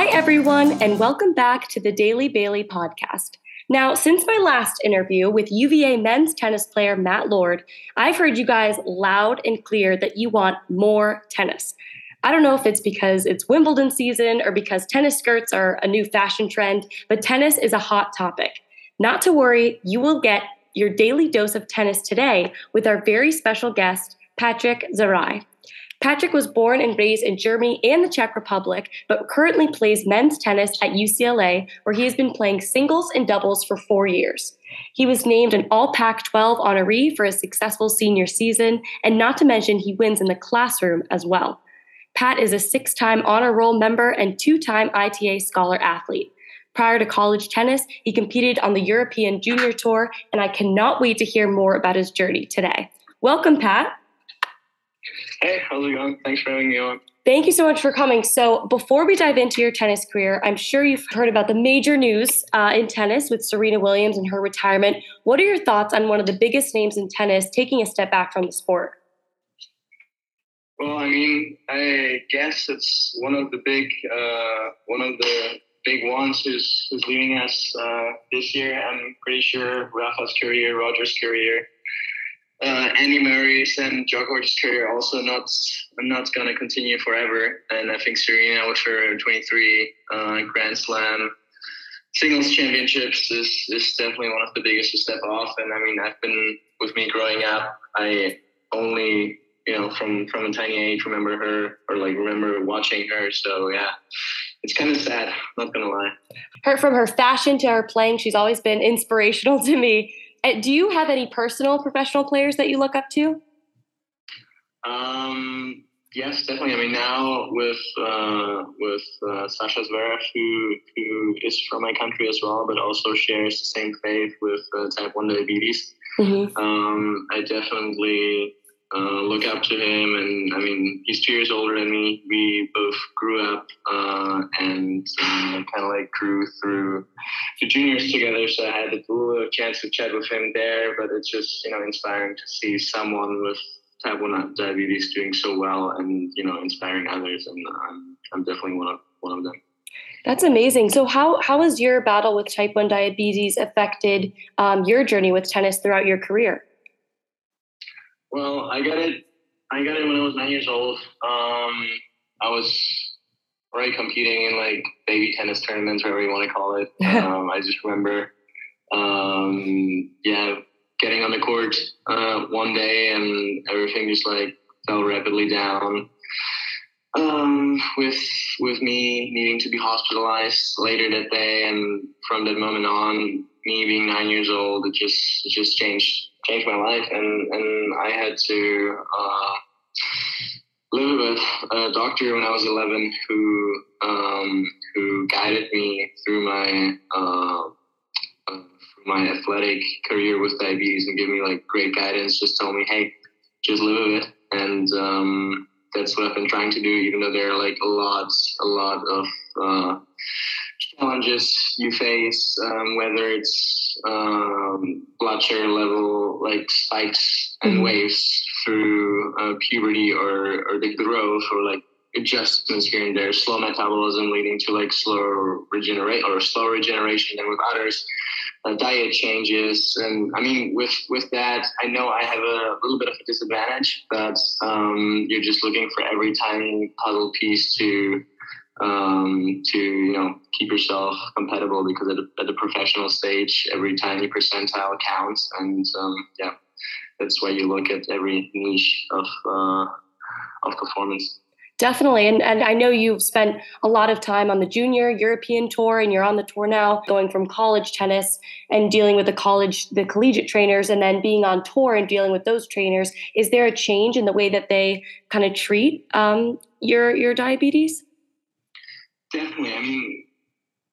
Hi, everyone, and welcome back to the Daily Bailey podcast. Now, since my last interview with UVA men's tennis player Matt Lord, I've heard you guys loud and clear that you want more tennis. I don't know if it's because it's Wimbledon season or because tennis skirts are a new fashion trend, but tennis is a hot topic. Not to worry, you will get your daily dose of tennis today with our very special guest, Patrick Zahraj. Patrick was born and raised in Germany and the Czech Republic, but currently plays men's tennis at UCLA, where he has been playing singles and doubles for four years. He was named an All Pac 12 honoree for his successful senior season, and not to mention, he wins in the classroom as well. Pat is a six time honor roll member and two time ITA scholar athlete. Prior to college tennis, he competed on the European Junior Tour, and I cannot wait to hear more about his journey today. Welcome, Pat. Hey, how's it going? Thanks for having me on. Thank you so much for coming. So, before we dive into your tennis career, I'm sure you've heard about the major news uh, in tennis with Serena Williams and her retirement. What are your thoughts on one of the biggest names in tennis taking a step back from the sport? Well, I mean, I guess it's one of the big, uh, one of the big ones who's who's leading us uh, this year. I'm pretty sure Rafa's career, Roger's career, uh, Andy Murray's and Djokovic's career also not not to continue forever. And I think Serena with her 23 uh, Grand Slam singles championships is, is definitely one of the biggest to step off. And I mean, I've been with me growing up. I only you know from from a tiny age remember her or like remember watching her. So yeah. It's kind of sad, not gonna lie. Her from her fashion to her playing, she's always been inspirational to me. Uh, do you have any personal professional players that you look up to? Um, yes, definitely. I mean, now with uh, with uh, Sasha Zverev, who who is from my country as well, but also shares the same faith with uh, type one diabetes. Mm-hmm. Um, I definitely uh, look up to him. And I mean, he's two years older than me. We both grew up uh, and uh, kind of like grew through the juniors together. So I had a little chance to chat with him there. But it's just you know inspiring to see someone with type one diabetes doing so well and you know inspiring others. And I'm I'm definitely one of one of them. That's amazing. So, how how has your battle with type one diabetes affected um, your journey with tennis throughout your career? Well, I got it. I got it when I was nine years old. Um, I was already competing in like baby tennis tournaments, whatever you want to call it. um, I just remember, um, yeah, getting on the court uh, one day and everything just like fell rapidly down. Um, with with me needing to be hospitalized later that day, and from that moment on, me being nine years old, it just it just changed changed my life, and and I had to uh, live with a doctor when I was 11 who um, who guided me through my uh, uh, my athletic career with diabetes and gave me like great guidance. Just told me, hey, just live with it, and um, that's what I've been trying to do. Even though there are like a lot, a lot of uh, challenges you face, um, whether it's um, blood sugar level, like spikes and mm-hmm. waves through uh, puberty or, or the growth or like adjustments here and there, slow metabolism leading to like slower regenerate or slow regeneration than with others. Uh, diet changes, and I mean, with with that, I know I have a little bit of a disadvantage, but um, you're just looking for every tiny puzzle piece to um, to you know keep yourself compatible because at, at the professional stage every tiny percentile counts and um, yeah that's why you look at every niche of uh, of performance Definitely. And, and I know you've spent a lot of time on the junior European tour and you're on the tour now, going from college tennis and dealing with the college, the collegiate trainers, and then being on tour and dealing with those trainers. Is there a change in the way that they kind of treat um, your, your diabetes? Definitely. I mean,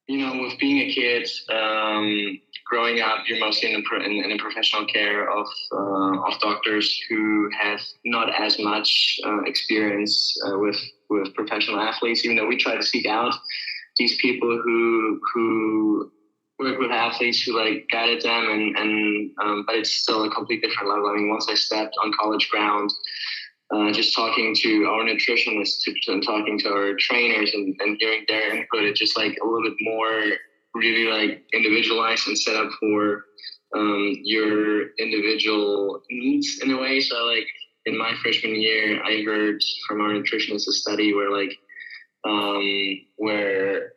you know, with being a kid, um, growing up, you're mostly in the, in, in the professional care of uh, of doctors who have not as much uh, experience uh, with with professional athletes. Even though we try to seek out these people who who work with athletes who like guided them, and and um, but it's still a complete different level. I mean, once I stepped on college ground uh, just talking to our nutritionists and talking to our trainers and, and hearing their input, it's just like a little bit more really like individualized and set up for um, your individual needs in a way. So like in my freshman year, I heard from our nutritionist a study where like um, where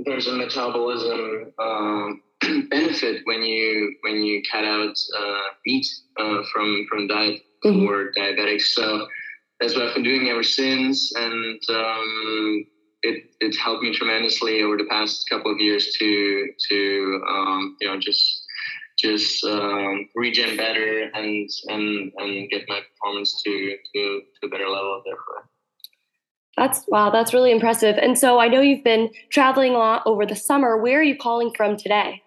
there's a metabolism um, benefit when you when you cut out uh, meat uh, from from diet mm-hmm. for diabetics. So that's what I've been doing ever since, and um, it it helped me tremendously over the past couple of years to to um, you know just just um, regen better and and and get my performance to to, to a better level. Therefore. That's wow, that's really impressive. And so I know you've been traveling a lot over the summer. Where are you calling from today?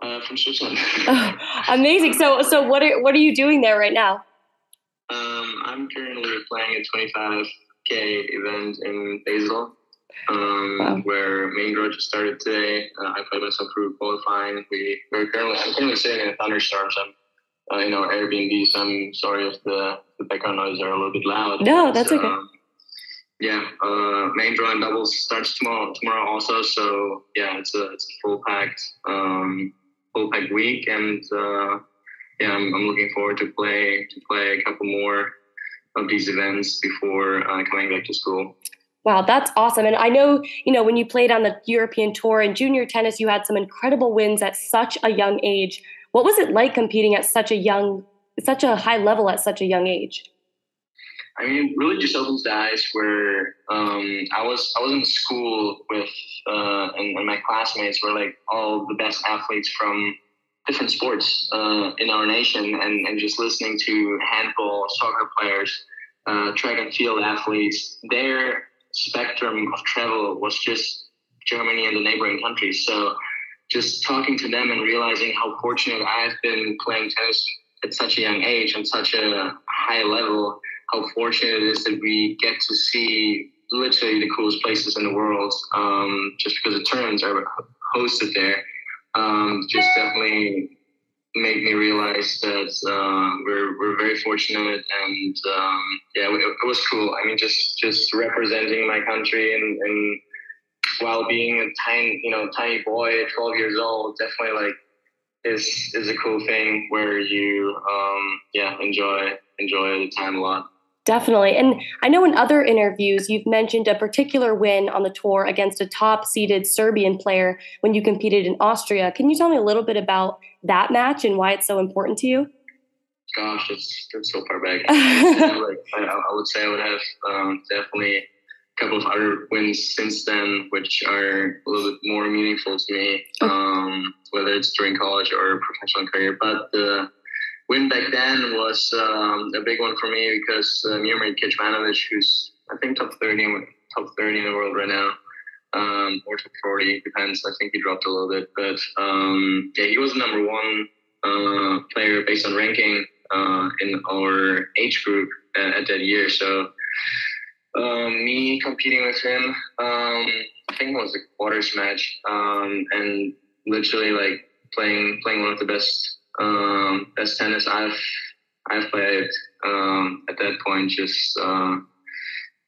Uh, from Switzerland. amazing. So so what are what are you doing there right now? I'm currently playing a 25k event in Basel, um, wow. where main draw just started today. Uh, I played myself through qualifying. We we're currently I'm currently sitting in a thunderstorm. So I'm uh, in our Airbnb. So I'm sorry if the, the background noise are a little bit loud. No, that's okay. Um, yeah, uh, main draw and doubles starts tomorrow. Tomorrow also. So yeah, it's a it's a full packed um, full packed week, and uh, yeah, I'm, I'm, looking forward to play to play a couple more of these events before uh, coming back to school. Wow, that's awesome. And I know, you know, when you played on the European tour in junior tennis, you had some incredible wins at such a young age. What was it like competing at such a young, such a high level at such a young age? I mean, really just opens the eyes where um, I was I was in school with uh, and, and, my classmates were like all the best athletes from different sports uh, in our nation, and, and just listening to handball, soccer players, uh, track and field athletes, their spectrum of travel was just Germany and the neighboring countries. So just talking to them and realizing how fortunate I've been playing tennis at such a young age and such a high level how fortunate it is that we get to see literally the coolest places in the world um, just because the tournaments are hosted there. Um, just definitely made me realize that uh, we're, we're very fortunate and um, yeah, it, it, was cool. I mean, just just representing my country and, and while being a tiny, you know, tiny boy, 12 years old, definitely like is is a cool thing where you um, yeah enjoy enjoy the time a lot. Definitely. And I know in other interviews, you've mentioned a particular win on the tour against a top seeded Serbian player when you competed in Austria. Can you tell me a little bit about that match and why it's so important to you? Gosh, that's, that's so far back. like, I, I, would say I would have um, definitely a couple of other wins since then, which are a little bit more meaningful to me, um, whether it's during college or professional career. But the win back then was um, a big one for me because uh, Miomir Kecmanovic, who's I think top 30, top 30 in the world right now, um, or top 40, depends. I think he dropped a little bit, but um, yeah, he was the number one uh, player based on ranking uh, in our age group at, at that year. So um, me competing with him, um, I think it was a quarters match, um, and literally like playing playing one of the best um, best tennis I've I've played um, at that point. Just uh,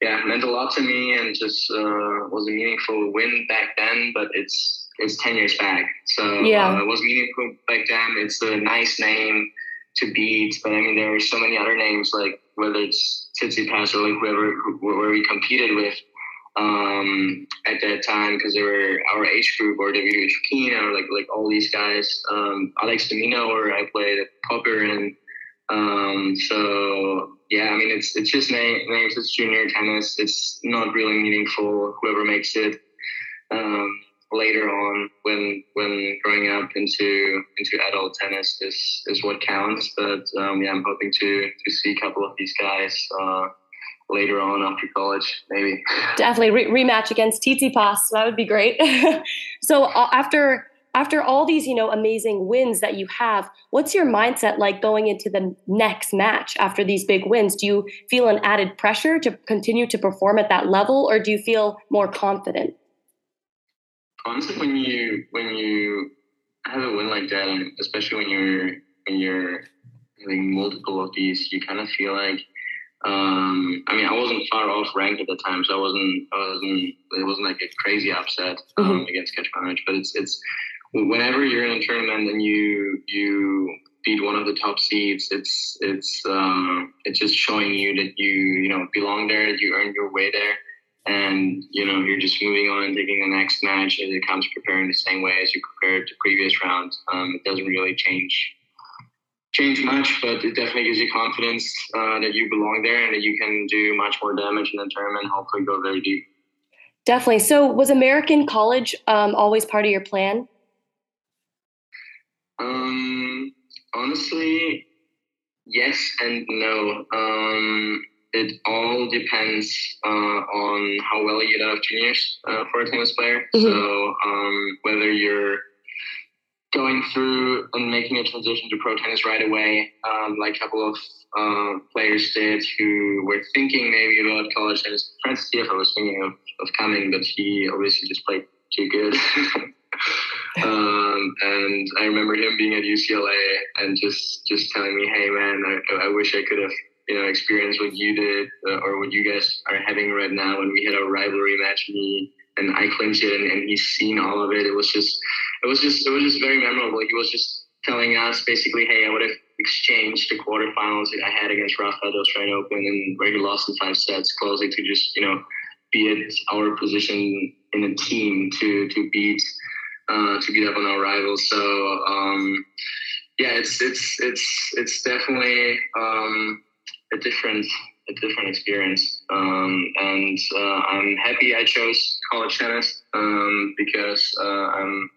yeah, meant a lot to me, and just uh, was a meaningful win back then. But it's it's ten years back, so yeah, uh, it was meaningful back then. It's a nice name to beat, but I mean there are so many other names like whether it's Tsitsipas or like whoever where we competed with um, at that time because they were our age group or WH Keen or like like all these guys. Um, Alex de Minaur, or I played at Popper, and um, so yeah, I mean it's it's just names. It's junior tennis. It's not really meaningful. Whoever makes it um, later on, when when growing up into into adult tennis, is is what counts. But um, yeah, I'm hoping to to see a couple of these guys. Uh, later on after college, maybe. Definitely re- rematch against Tsitsipas. That would be great. so uh, after after all these, you know, amazing wins that you have, what's your mindset like going into the next match after these big wins? Do you feel an added pressure to continue to perform at that level, or do you feel more confident? Honestly, when you when you have a win like that, and especially when you're when you're having multiple of these, you kind of feel like um, I mean, I wasn't far off ranked at the time, so I wasn't, I wasn't, it wasn't like a crazy upset um, mm-hmm. against Kecmanovic. But it's, it's whenever you're in a tournament and you you beat one of the top seeds, it's it's um, it's just showing you that you you know belong there, that you earned your way there, and you know you're just moving on and taking the next match as it comes preparing the same way as you prepared the previous round. Um, it doesn't really change change much, but it definitely gives you confidence uh, that you belong there and that you can do much more damage in the tournament. Hopefully, go very deep. Definitely. So, was American college um, always part of your plan? Um, honestly, yes and no. Um, it all depends uh, on how well you get out of juniors uh, for a tennis player. Mm-hmm. So um, whether you're going through and making a transition to pro tennis right away, um, like a couple of uh, players did who were thinking maybe about college tennis. Frances Tiafoe was thinking of, of coming, but he obviously just played too good. um, and I remember him being at UCLA and just just telling me, "Hey, man, I, I wish I could have." You know, experienced what you did uh, or what you guys are having right now. When we had a rivalry match, he and I clinched it, and, and he's seen all of it. It was just, it was just, it was just very memorable. He was just telling us basically, hey, I would have exchanged the quarterfinals I had against Rafael the Australian Open, and where he lost in five sets, closing to just you know be at our position in a team to to beat uh, to beat up on our rivals. So um, yeah, it's it's it's it's definitely um, a different a different experience, um, and uh, I'm happy I chose college tennis um, because uh, I'm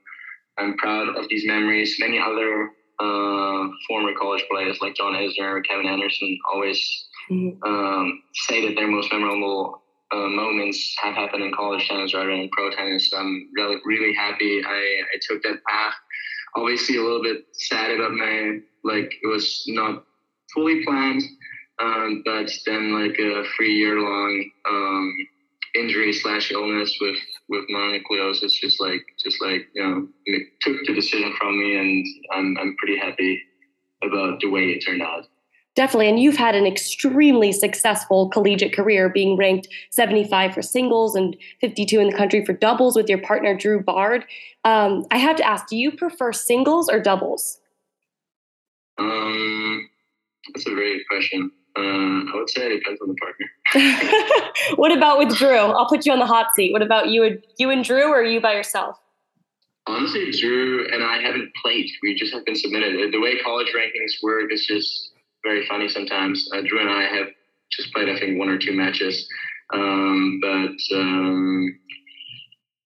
I'm proud of these memories. Many other uh, former college players like John Isner or Kevin Anderson always mm-hmm. um, say that their most memorable uh, moments have happened in college tennis rather than pro tennis. I'm really, really happy I, I took that path. Obviously, a little bit sad about my like it was not fully planned, um, but then like a three year long um, injury slash illness with with mononucleosis just like just like you know took the decision from me, and I'm I'm pretty happy about the way it turned out. Definitely. And you've had an extremely successful collegiate career, being ranked 75 for singles and 52 in the country for doubles with your partner, Drew Bard. Um, I have to ask, do you prefer singles or doubles? Um, that's a very good question. Uh, I would say it depends on the partner. what about with Drew? I'll put you on the hot seat. What about you and you and Drew, or you by yourself? Honestly, Drew and I haven't played. We just have been submitted. The way college rankings work is just very funny sometimes. Uh, Drew and I have just played, I think, one or two matches. Um, but um,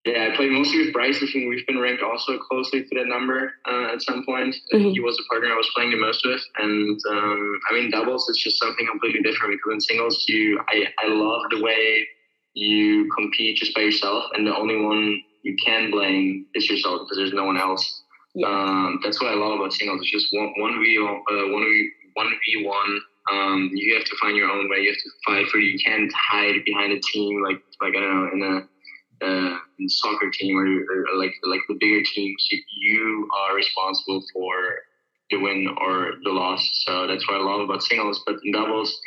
yeah, I played mostly with Bryce. I think we've been ranked also closely to that number uh, at some point. Mm-hmm. He was the partner I was playing the most with, and um, I mean doubles. It's just something completely different because in singles, you I I love the way you compete just by yourself, and the only one you can blame is yourself because there's no one else. Yeah. Um, that's what I love about singles. It's just one one v uh, one v one v one. Um, you have to find your own way. You have to fight for. You can't hide behind a team like like I don't know in a uh, in soccer team or, or, like like the bigger teams. You, are responsible for the win or the loss. So that's what I love about singles. But in doubles,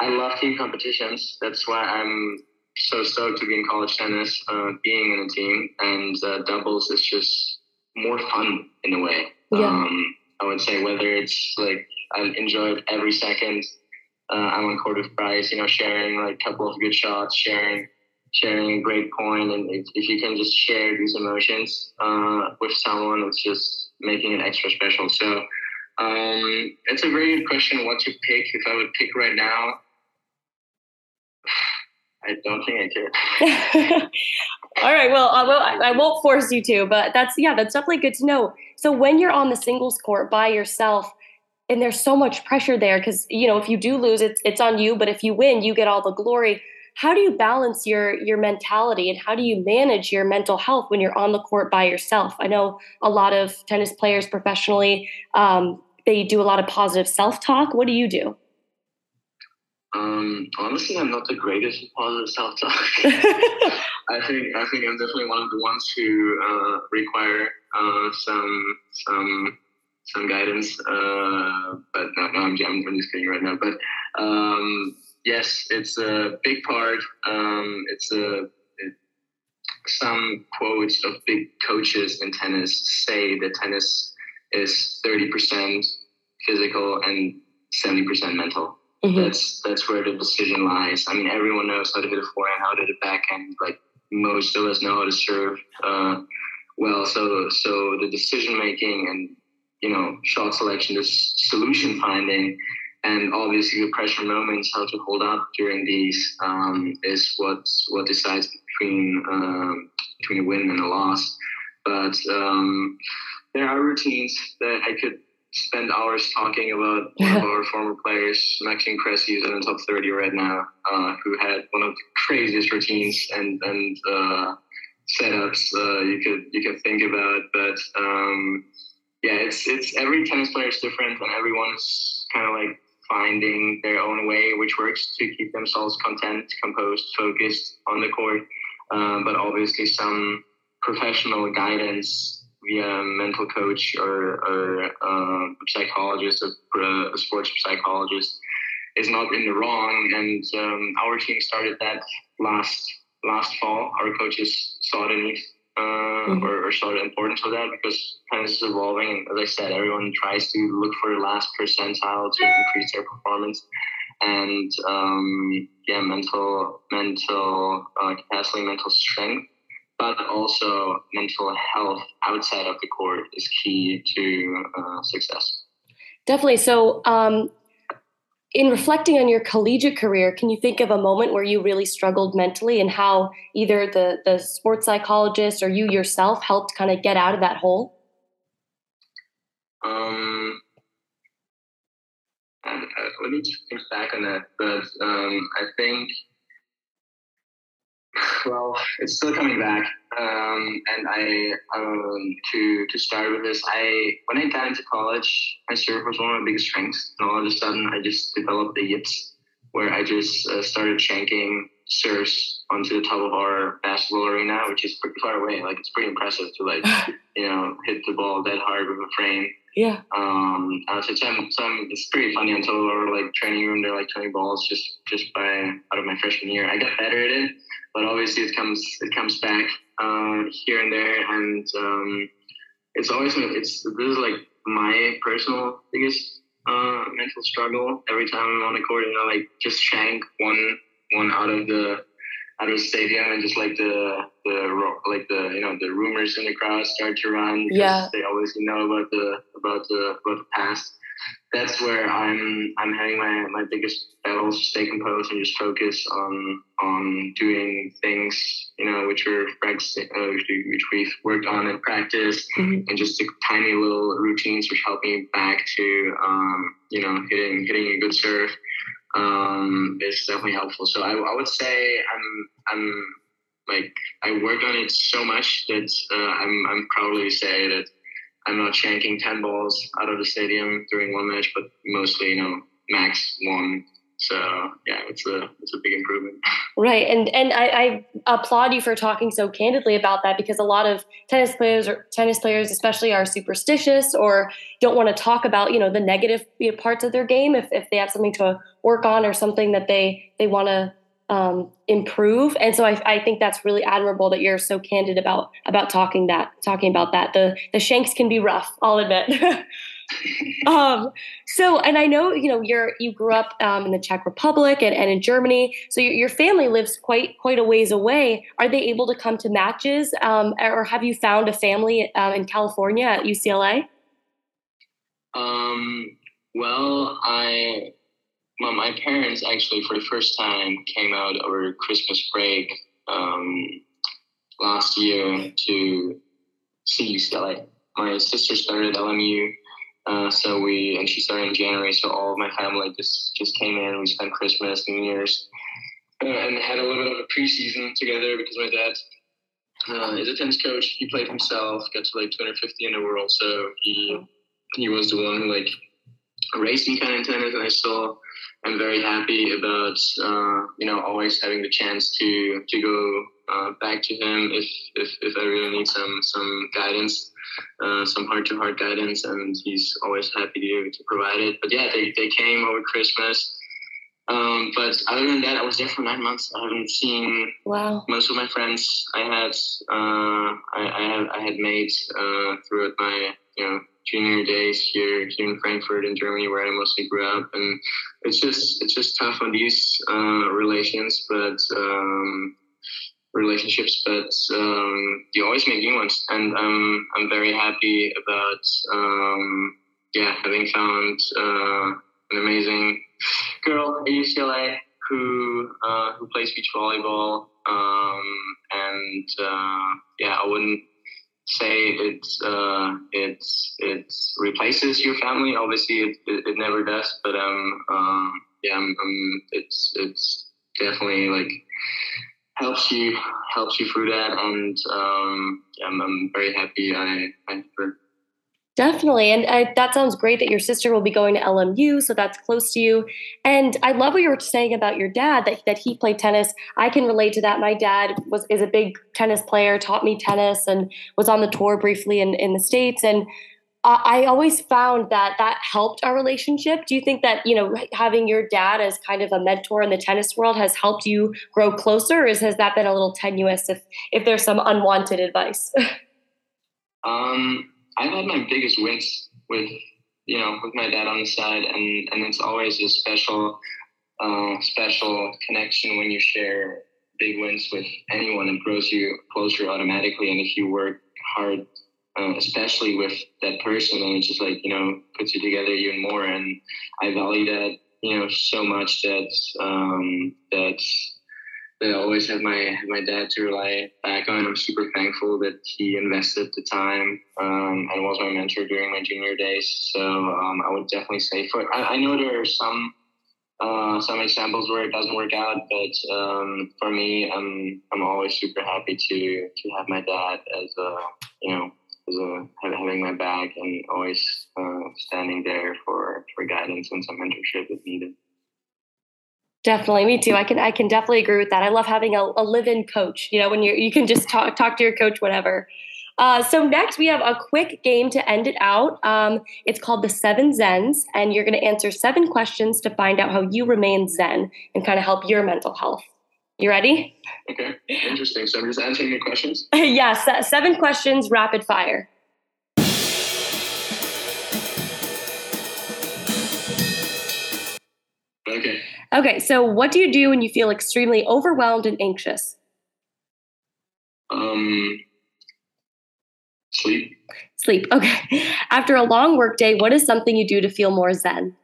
I love team competitions. That's why I'm so stoked to be in college tennis, uh, being in a team, and uh, doubles is just more fun in a way. Yeah. Um, I would say whether it's like I enjoyed every second. Uh, I'm on court with Bryce, you know, sharing like a couple of good shots, sharing sharing a great point, and if, if you can just share these emotions uh, with someone, it's just making it extra special. So um, it's a very good question. What to pick? If I would pick right now, I don't think I can. All right. Well, I won't, I won't force you to, but that's yeah, that's definitely good to know. So when you're on the singles court by yourself, and there's so much pressure there because you know if you do lose, it's it's on you, but if you win, you get all the glory. How do you balance your your mentality and how do you manage your mental health when you're on the court by yourself? I know a lot of tennis players professionally um, they do a lot of positive self talk. What do you do? Um, honestly, I'm not the greatest at positive self talk. I think I think I'm definitely one of the ones who uh, require uh, some some some guidance. Uh, but no, no, I'm, I'm just kidding right now. But um, yes, it's a big part. Um, it's a it, some quotes of big coaches in tennis say that tennis is 30% physical and 70% mental. Mm-hmm. That's that's where the decision lies. I mean, everyone knows how to hit a forehand, how to hit a backhand. Like most of us know how to serve uh, well. So so the decision making and you know shot selection, this solution finding, and obviously the pressure moments, how to hold up during these um, is what what decides between um, between a win and a loss. But um, there are routines that I could spend hours talking about one of our former players, Maxime Cressy, is in the top 30 right now, uh, who had one of the craziest routines and and uh, setups uh, you could you could think about. But um, yeah, it's it's every tennis player is different, and everyone's kind of like finding their own way which works to keep themselves content, composed, focused on the court. Um, but obviously, some professional guidance via mental coach or, or uh, psychologist, a sports psychologist, is not in the wrong. And um, our team started that last last fall. Our coaches saw the need uh, mm-hmm. or, or, saw the importance of that because tennis is evolving. And as I said, everyone tries to look for the last percentile to increase their performance. And um, yeah, mental mental uh, capacity, mental strength but also mental health outside of the court is key to uh, success. Definitely. So, um, in reflecting on your collegiate career, can you think of a moment where you really struggled mentally and how either the, the sports psychologist or you yourself helped kind of get out of that hole? Um, uh, let me just think back on that. But um, I think well, it's still coming back. Um, and I, um, to to start with this, I when I got into college, my serve was one of my biggest strengths, and all of a sudden, I just developed the yips, where I just uh, started shanking serves onto the top of our basketball arena, which is pretty far away. Like it's pretty impressive to like you know hit the ball that hard with a frame. Yeah. Um. Uh, so some some it's pretty funny on top of our like training room. There are like twenty balls just just by out of my freshman year. I got better at it but obviously it comes it comes back uh, here and there, and um, it's always it's this is like my personal biggest uh, mental struggle every time I'm on the court. and I like just shank one one out of the out of the stadium and just like the the like the you know the rumors in the crowd start to run. Yeah, they always know about the about the about the past that's where I'm I'm having my, my biggest battles stay composed and just focus on on doing things you know which are uh, which we've worked on in practice mm-hmm. and just the tiny little routines which help me back to um, you know hitting hitting a good serve um, is definitely helpful. So I, I would say I'm I'm like I worked on it so much that uh, I'm I'm proudly say that I'm not shanking 10 balls out of the stadium during one match, but mostly, you know, max one. So yeah, it's a it's a big improvement. Right, and and I, I, applaud you for talking so candidly about that because a lot of tennis players or tennis players, especially, are superstitious or don't want to talk about you know the negative parts of their game if if they have something to work on or something that they they want to um, improve. And so I, I, think that's really admirable that you're so candid about about talking that talking about that. The the shanks can be rough, I'll admit. um, so, and I know you know you're you grew up um, in the Czech Republic and, and in Germany, so your, your, family lives quite quite a ways away. Are they able to come to matches, um, or have you found a family uh, in California at UCLA? Um, well, I well, my parents actually, for the first time, came out over Christmas break um, last year to see UCLA. My sister started LMU, uh, so we and she started in January. So all of my family just just came in. We spent Christmas, New Year's, uh, and had a little bit of a preseason together because my dad uh, is a tennis coach. He played himself, got to like 250 in the world. So he he was the one who like racing kind of tennis, and I saw I'm very happy about uh, you know always having the chance to to go uh, back to him if, if if I really need some some guidance, uh, some heart to heart guidance, and he's always happy to to provide it. But yeah, they they came over Christmas. Um, but other than that, I was there for nine months. I haven't seen wow. most of my friends. I had uh, I, I had I had made uh, throughout my you know junior days here here in Frankfurt in Germany, where I mostly grew up, and it's just it's just tough on these uh, relations, but um, relationships, but um, you always make new ones, and um, I'm very happy about um, yeah having found uh, an amazing girl at UCLA who uh, who plays beach volleyball, um, and uh, yeah, I wouldn't say it's uh, it's it replaces your family. Obviously, it, it, it never does, but um, um yeah, I'm, I'm, it's it's definitely like helps you helps you through that, and um, yeah, I'm, I'm very happy I I Definitely. And uh, that sounds great that your sister will be going to LMU, so that's close to you. And I love what you were saying about your dad, that, that he played tennis. I can relate to that. My dad was is a big tennis player, taught me tennis, and was on the tour briefly in, in the States. And I, I always found that that helped our relationship. Do you think that, you know, having your dad as kind of a mentor in the tennis world has helped you grow closer, or has that been a little tenuous if, if there's some unwanted advice? um I've had my biggest wins with you know with my dad on the side, and and it's always a special uh, special connection when you share big wins with anyone. It grows you closer automatically, and if you work hard. Uh, especially with that person, and it's just like you know puts you together even more. And I value that you know so much that um, that I always had my my dad to rely back on. I'm super thankful that he invested the time um, and was my mentor during my junior days. So um, I would definitely say for I, I know there are some uh, some examples where it doesn't work out, but um, for me, I'm I'm always super happy to to have my dad as a you know as a having my back and always uh, standing there for for guidance and some mentorship if needed. Definitely, me too. I can I can definitely agree with that. I love having a, a live-in coach. You know, when you you can just talk talk to your coach whatever. Uh, so next we have a quick game to end it out. Um, it's called the Seven Zens, and you're going to answer seven questions to find out how you remain zen and kind of help your mental health. You ready? Okay, interesting. So I'm just answering your questions. yes, seven questions, rapid fire. Okay. Okay, so what do you do when you feel extremely overwhelmed and anxious? Um, sleep. Sleep. Okay. After a long workday, what is something you do to feel more zen?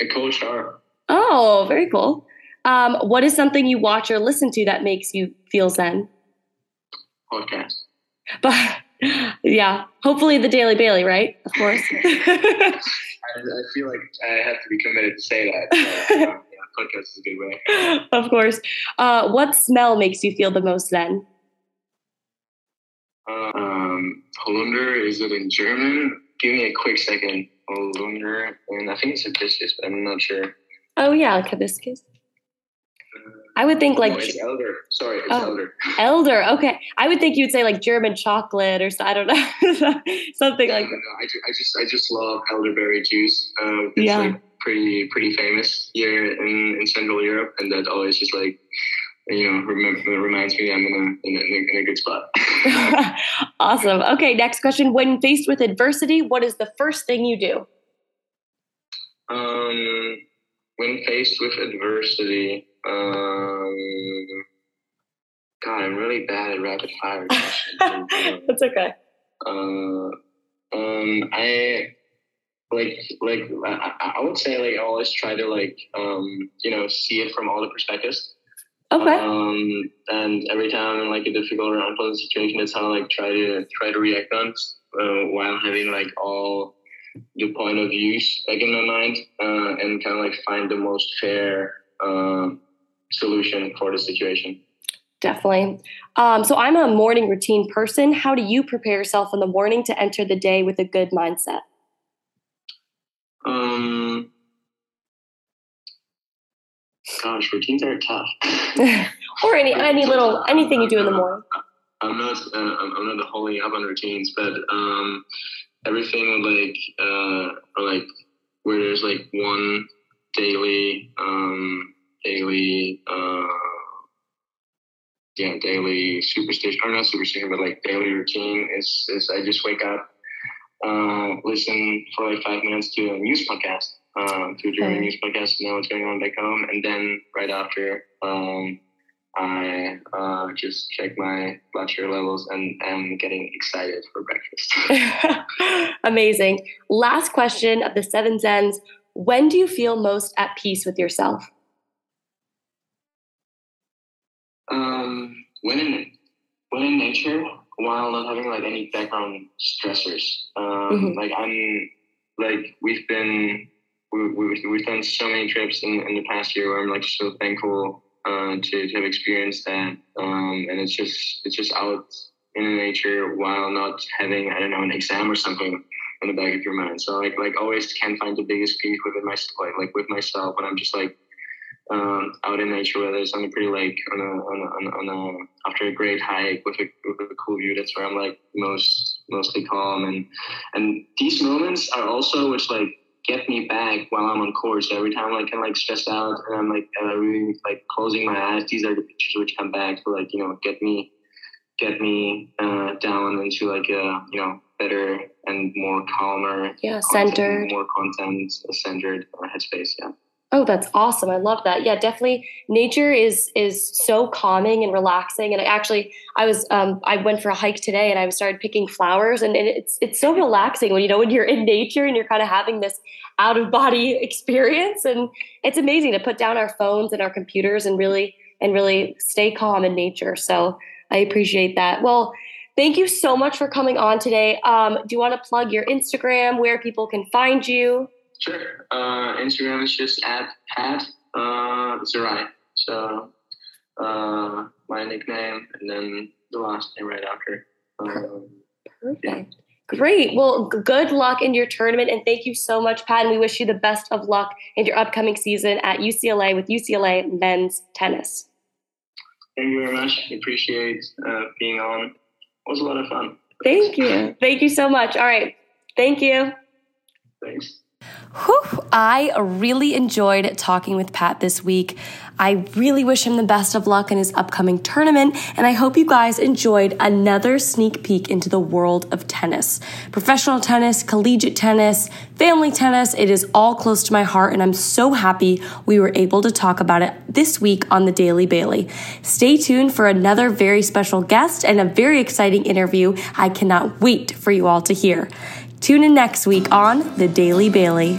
A cold shower. Oh, very cool. Um, what is something you watch or listen to that makes you feel zen? Podcast. But yeah, hopefully the Daily Bailey, right? Of course. I, feel like I have to be committed to say that. So, yeah, podcast is a good way. Of course. Uh, what smell makes you feel the most then? Um, Holunder, is it in German? Give me a quick second. Holunder, and I think it's hibiscus, but I'm not sure. Oh yeah, hibiscus. I would think like it's elder. Sorry, it's oh, elder. Elder. Okay, I would think you'd say like German chocolate or I don't know something no, like. No, no, I, I just I just love elderberry juice. Uh, it's yeah. like pretty pretty famous here in, in Central Europe, and that always just like you know remember, reminds me I'm in a, in a, in a good spot. awesome. Okay, next question. When faced with adversity, what is the first thing you do? Um, when faced with adversity, um, God, I'm really bad at rapid fire. That's okay. Uh, um, I like like I, I would say like I always try to like um you know see it from all the perspectives. Okay. Um, and every time I'm in like a difficult or unpleasant situation, it's how I like try to try to react on uh, while having like all the point of views back in my mind uh, and kind of like find the most fair uh, solution for the situation. Definitely. Um, so I'm a morning routine person. How do you prepare yourself in the morning to enter the day with a good mindset? Um, Gosh, routines are tough. or any any little anything you do in the morning. I'm not uh, I'm not holding up on routines, but um, everything like uh, or like where there's like one daily um, daily uh, yeah daily superstition or not superstition but like daily routine is is I just wake up uh, listen for like five minutes to a news podcast um, to a German news podcast to know what's going on back home and then right after um, I uh, just check my blood sugar levels and am getting excited for breakfast. Amazing. Last question of the seven Zens. When do you feel most at peace with yourself? Um, when in when in nature, while not having like any background stressors. Um, mm-hmm. Like I'm like we've been we, we, we've done so many trips in, in the past year where I'm like so thankful uh, to, to have experienced that. Um, and it's just it's just out in nature while not having I don't know an exam or something in the back of your mind. So like like always can find the biggest peace within myself, like, like with myself when I'm just like um, out in nature, whether it's on the pretty lake on a, on a, on a, after a great hike with a, with a cool view. That's where I'm like most mostly calm and and these moments are also which like get me back while I'm on course. Every time like I'm like stressed out and I'm like uh, really like closing my eyes, these are the pictures which come back to like you know get me get me uh, down into like a you know better and more calmer, yeah, centered, more content centered uh, headspace. Yeah. Oh, that's awesome. I love that. Yeah, definitely nature is is so calming and relaxing. And I actually I was um I went for a hike today and I started picking flowers and, and it's it's so relaxing when you know when you're in nature and you're kind of having this out of body experience and it's amazing to put down our phones and our computers and really and really stay calm in nature. So I appreciate that. Well, thank you so much for coming on today. Um, do you want to plug your Instagram where people can find you? Sure. Uh, Instagram is just at Pat uh, Zahraj. So uh, my nickname and then the last name right after. Um, Perfect. Yeah. Great. Well, good luck in your tournament, and thank you so much, Pat. And we wish you the best of luck in your upcoming season at UCLA with UCLA men's tennis. Thank you very much. I appreciate uh, being on. It was a lot of fun. Thank you. Thank you so much. All right. Thank you. Thanks. Whew, I really enjoyed talking with Pat this week. I really wish him the best of luck in his upcoming tournament, and I hope you guys enjoyed another sneak peek into the world of tennis. Professional tennis, collegiate tennis, family tennis, it is all close to my heart, and I'm so happy we were able to talk about it this week on the Daily Bailey. Stay tuned for another very special guest and a very exciting interview I cannot wait for you all to hear. Tune in next week on The Daily Bailey.